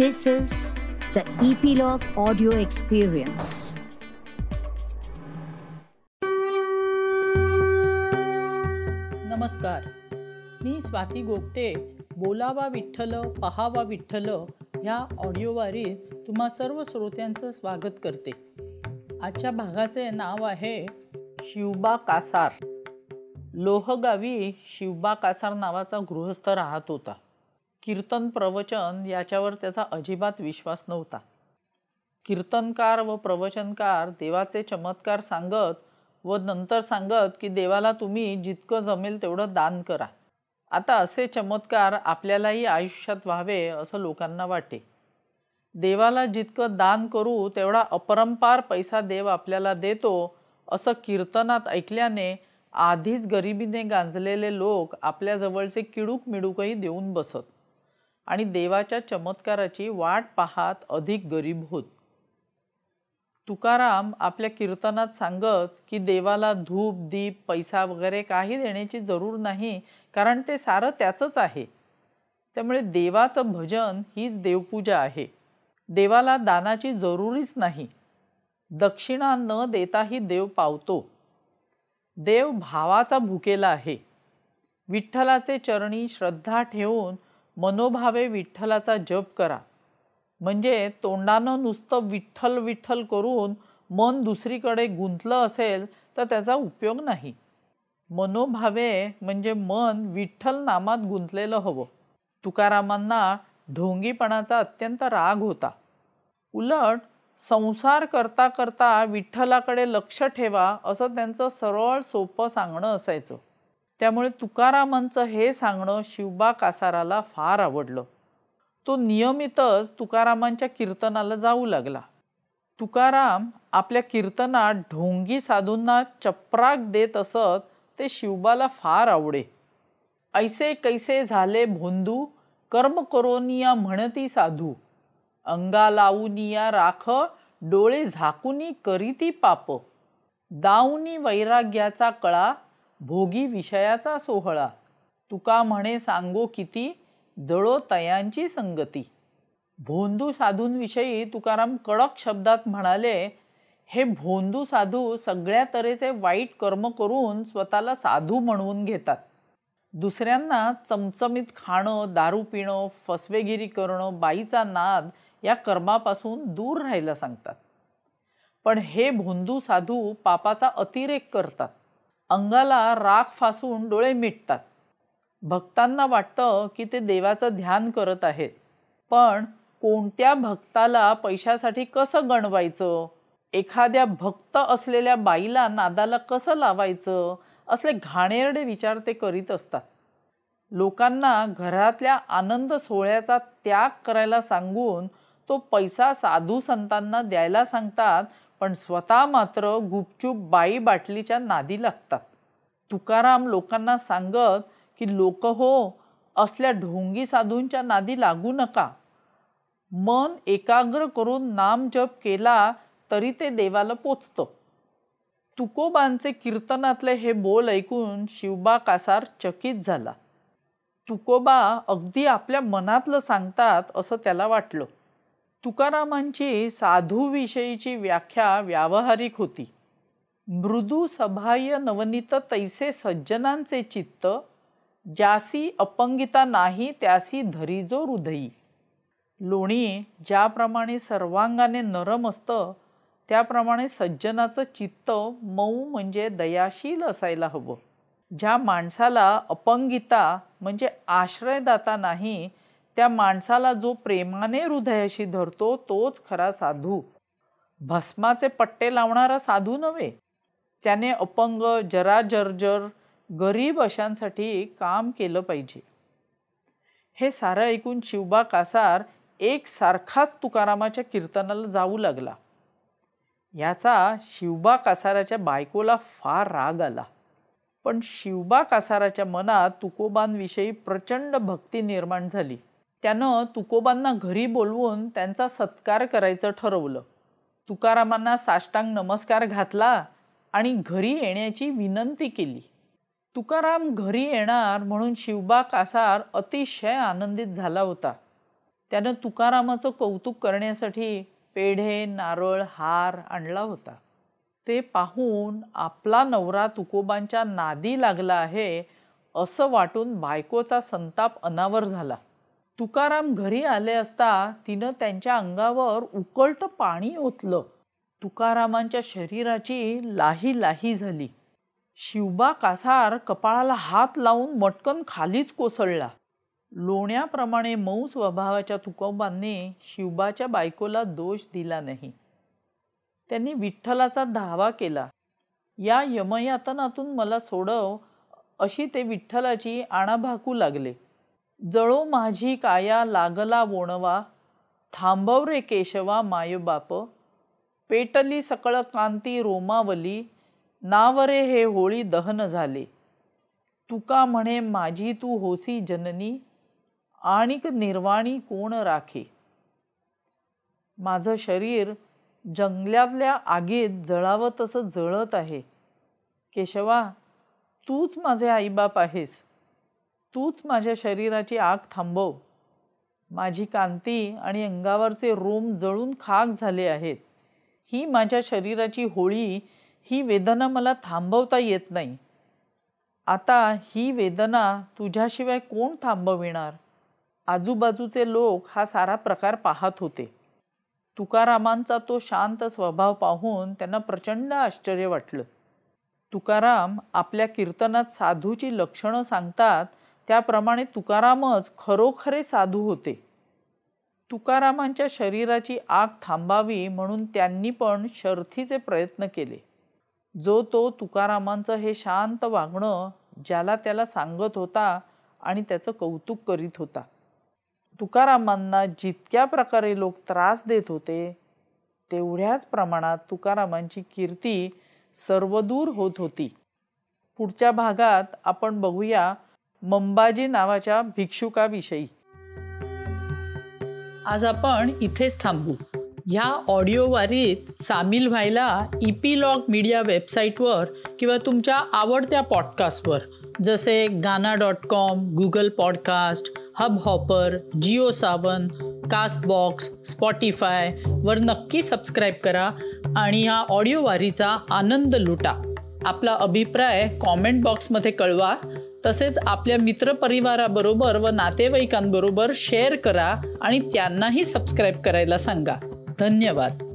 This is the Epilogue Audio Experience. नमस्कार. मी स्वाती गोगटे. बोलावा विठ्ठल पहावा विठ्ठल ह्या ऑडिओवारीत तुम्हा सर्व श्रोत्यांचं स्वागत करते. आजच्या भागाचे नाव आहे शिवबा कासार. लोहगावी शिवबा कासार नावाचा गृहस्थ राहत होता. कीर्तन प्रवचन याच्यावर त्याचा अजिबात विश्वास नव्हता. कीर्तनकार व प्रवचनकार देवाचे चमत्कार सांगत व नंतर सांगत की देवाला तुम्ही जितकं जमेल तेवढं दान करा. आता असे चमत्कार आपल्यालाही आयुष्यात व्हावे असं लोकांना वाटे. देवाला जितकं दान करू तेवढा अपरंपार पैसा देव आपल्याला देतो असं कीर्तनात ऐकल्याने आधीच गरिबीने गांजलेले लोक आपल्याजवळचे किडूक मिडूकही देऊन बसत. आणि देवाच्या चमत्काराची वाट पाहात अधिक गरीब होत. तुकाराम आपल्या कीर्तनात सांगत की देवाला धूप दीप पैसा वगैरे काही देण्याची जरूर नाही कारण ते सारं त्याचंच आहे. त्यामुळे देवाचं भजन हीच देवपूजा आहे. देवाला दानाची जरुरीच नाही. दक्षिणा न देताही देव पावतो. देव भावाचा भुकेला आहे. विठ्ठलाचे चरणी श्रद्धा ठेवून मनोभावे विठ्ठलाचा जप करा. म्हणजे तोंडानं नुसतं विठ्ठल विठ्ठल करून मन दुसरीकडे गुंतलं असेल तर त्याचा उपयोग नाही. मनोभावे म्हणजे मन विठ्ठल नामात गुंतलेलं हवं. तुकारामांना ढोंगीपणाचा अत्यंत राग होता. उलट संसार करता करता विठ्ठलाकडे लक्ष ठेवा असं त्यांचं सरळ सोपं सांगणं असायचं. त्यामुळे तुकारामांचं हे सांगणं शिवबा कासाराला फार आवडलं. तो नियमितच तुकारामांच्या कीर्तनाला जाऊ लागला. तुकाराम आपल्या कीर्तनात ढोंगी साधूंना चपराक देत असत ते शिवबाला फार आवडे. ऐसे कैसे झाले भोंदू कर्म करोनिया म्हणती साधू. अंगा लावूनिया राख डोळे झाकूनी करीती पाप. दाऊनी वैराग्याचा कळा भोगी विषयाचा सोहळा. तुका म्हणे सांगो किती जळो तयांची संगती. भोंदू साधूंविषयी तुकाराम कडक शब्दात म्हणाले हे भोंदू साधू सगळ्या तऱ्हेचे वाईट कर्म करून स्वतःला साधू म्हणवून घेतात. दुसऱ्यांना चमचमीत खाणं दारू पिणं फसवेगिरी करणं बाईचा नाद या कर्मापासून दूर राहायला सांगतात. पण हे भोंदू साधू पापाचा अतिरेक करतात. अंगाला राख फासून डोळे मिटतात. भक्तांना वाटतं की ते देवाचं ध्यान करत आहेत. पण कोणत्या भक्ताला पैशासाठी कसं गणवायचं? एखाद्या भक्त असलेल्या बाईला नादाला कसं लावायचं? असले घाणेरडे विचार ते करीत असतात. लोकांना घरातल्या आनंद सोहळ्याचा त्याग करायला सांगून तो पैसा साधू संतांना द्यायला सांगतात पण स्वतः मात्र गुपचूप बाई बाटलीच्या नादी लागतात. तुकाराम लोकांना सांगत की लोक हो असल्या ढोंगी साधूंच्या नादी लागू नका. मन एकाग्र करून नाम जप केला तरी ते देवाला पोचतं. तुकोबांचे कीर्तनातले हे बोल ऐकून शिवबा कासार चकित झाला. तुकोबा अगदी आपल्या मनातलं सांगतात असं त्याला वाटलं. तुकारामांची साधूविषयीची व्याख्या व्यावहारिक होती. मृदू सभाय नवनीत तैसे सज्जनांचे चित्त ज्यासी अपंगिता नाही त्यासी धरीजो हृदयी. लोणी ज्याप्रमाणे सर्वांगाने नरम असतं त्याप्रमाणे सज्जनाचं चित्त मऊ म्हणजे दयाशील असायला हवं. ज्या माणसाला अपंगिता म्हणजे आश्रयदाता नाही त्या माणसाला जो प्रेमाने हृदयाशी धरतो तोच खरा साधू. भस्माचे पट्टे लावणारा साधू नव्हे. त्याने अपंग जरा जर्जर गरीब अशांसाठी काम केलं पाहिजे. हे सारं ऐकून शिवबा कासार एक सारखाच तुकारामाच्या कीर्तनाला जाऊ लागला. याचा शिवबा कासाराच्या बायकोला फार राग आला. पण शिवबा कासाराच्या मनात तुकोबांविषयी प्रचंड भक्ती निर्माण झाली. त्यानं तुकोबांना घरी बोलवून त्यांचा सत्कार करायचं ठरवलं. तुकारामांना साष्टांग नमस्कार घातला आणि घरी येण्याची विनंती केली. तुकाराम घरी येणार म्हणून शिवबा कासार अतिशय आनंदित झाला होता. त्यानं तुकारामाचं कौतुक करण्यासाठी पेढे नारळ हार आणला होता. ते पाहून आपला नवरा तुकोबांच्या नादी लागला आहे असं वाटून बायकोचा संताप अनावर झाला. तुकाराम घरी आले असता तिनं त्यांच्या अंगावर उकळतं पाणी ओतलं. तुकारामांच्या शरीराची लाही लाही झाली. शिवबा कासार कपाळाला हात लावून मटकन खालीच कोसळला. लोण्याप्रमाणे मऊ स्वभावाच्या तुकोबांनी शिवबाच्या बायकोला दोष दिला नाही. त्यांनी विठ्ठलाचा धावा केला. या यमयातनातून मला सोडव अशी ते विठ्ठलाची आणाभाकू लागले. जळो माझी काया लागला वोणवा थांबव रे केशवा मायबाप पेटली सकळ कांती रोमावली नावरे हे होळी दहन झाले. तुका म्हणे माझी तू होसी जननी आणिक निर्वाणी कोण राखे? माझं शरीर जंगलातल्या आगीत जळावं तसं जळत आहे. केशवा तूच माझे आईबाप आहेस. तूच माझ्या शरीराची आग थांबव. माझी कांती आणि अंगावरचे रोम जळून खाक झाले आहेत. ही माझ्या शरीराची होळी ही वेदना मला थांबवता येत नाही. आता ही वेदना तुझ्याशिवाय कोण थांबविणार? आजूबाजूचे लोक हा सारा प्रकार पाहत होते. तुकारामांचा तो शांत स्वभाव पाहून त्यांना प्रचंड आश्चर्य वाटलं. तुकाराम आपल्या कीर्तनात साधूची लक्षणं सांगतात त्याप्रमाणे तुकारामच खरोखरे साधू होते. तुकारामांच्या शरीराची आग थांबावी म्हणून त्यांनी पण शर्थीचे प्रयत्न केले. जो तो तुकारामांचं हे शांत वागणं ज्याला त्याला सांगत होता आणि त्याचं कौतुक करीत होता. तुकारामांना जितक्या प्रकारे लोक त्रास देत होते तेवढ्याच प्रमाणात तुकारामांची कीर्ती सर्वदूर होत होती. पुढच्या भागात आपण बघूया मंबाजी नावाच्या भिक्षुकाविषयी. आज आपण इथेच थांबू. ह्या ऑडिओ वारीत सामील व्हायला इपीलॉग मीडिया वेबसाईटवर किंवा तुमच्या आवडत्या पॉडकास्टवर जसे Gaana dot com Google podcast Hubhopper Jio Saavn Castbox Spotify वर नक्की सबस्क्राईब करा आणि ह्या ऑडिओ वारीचा आनंद लुटा. आपला अभिप्राय कॉमेंट बॉक्समध्ये कळवा. तसेच आपल्या मित्रपरिवाराबरोबर व नातेवाईकांबरोबर शेअर करा आणि त्यांनाही सबस्क्राईब करायला सांगा. धन्यवाद.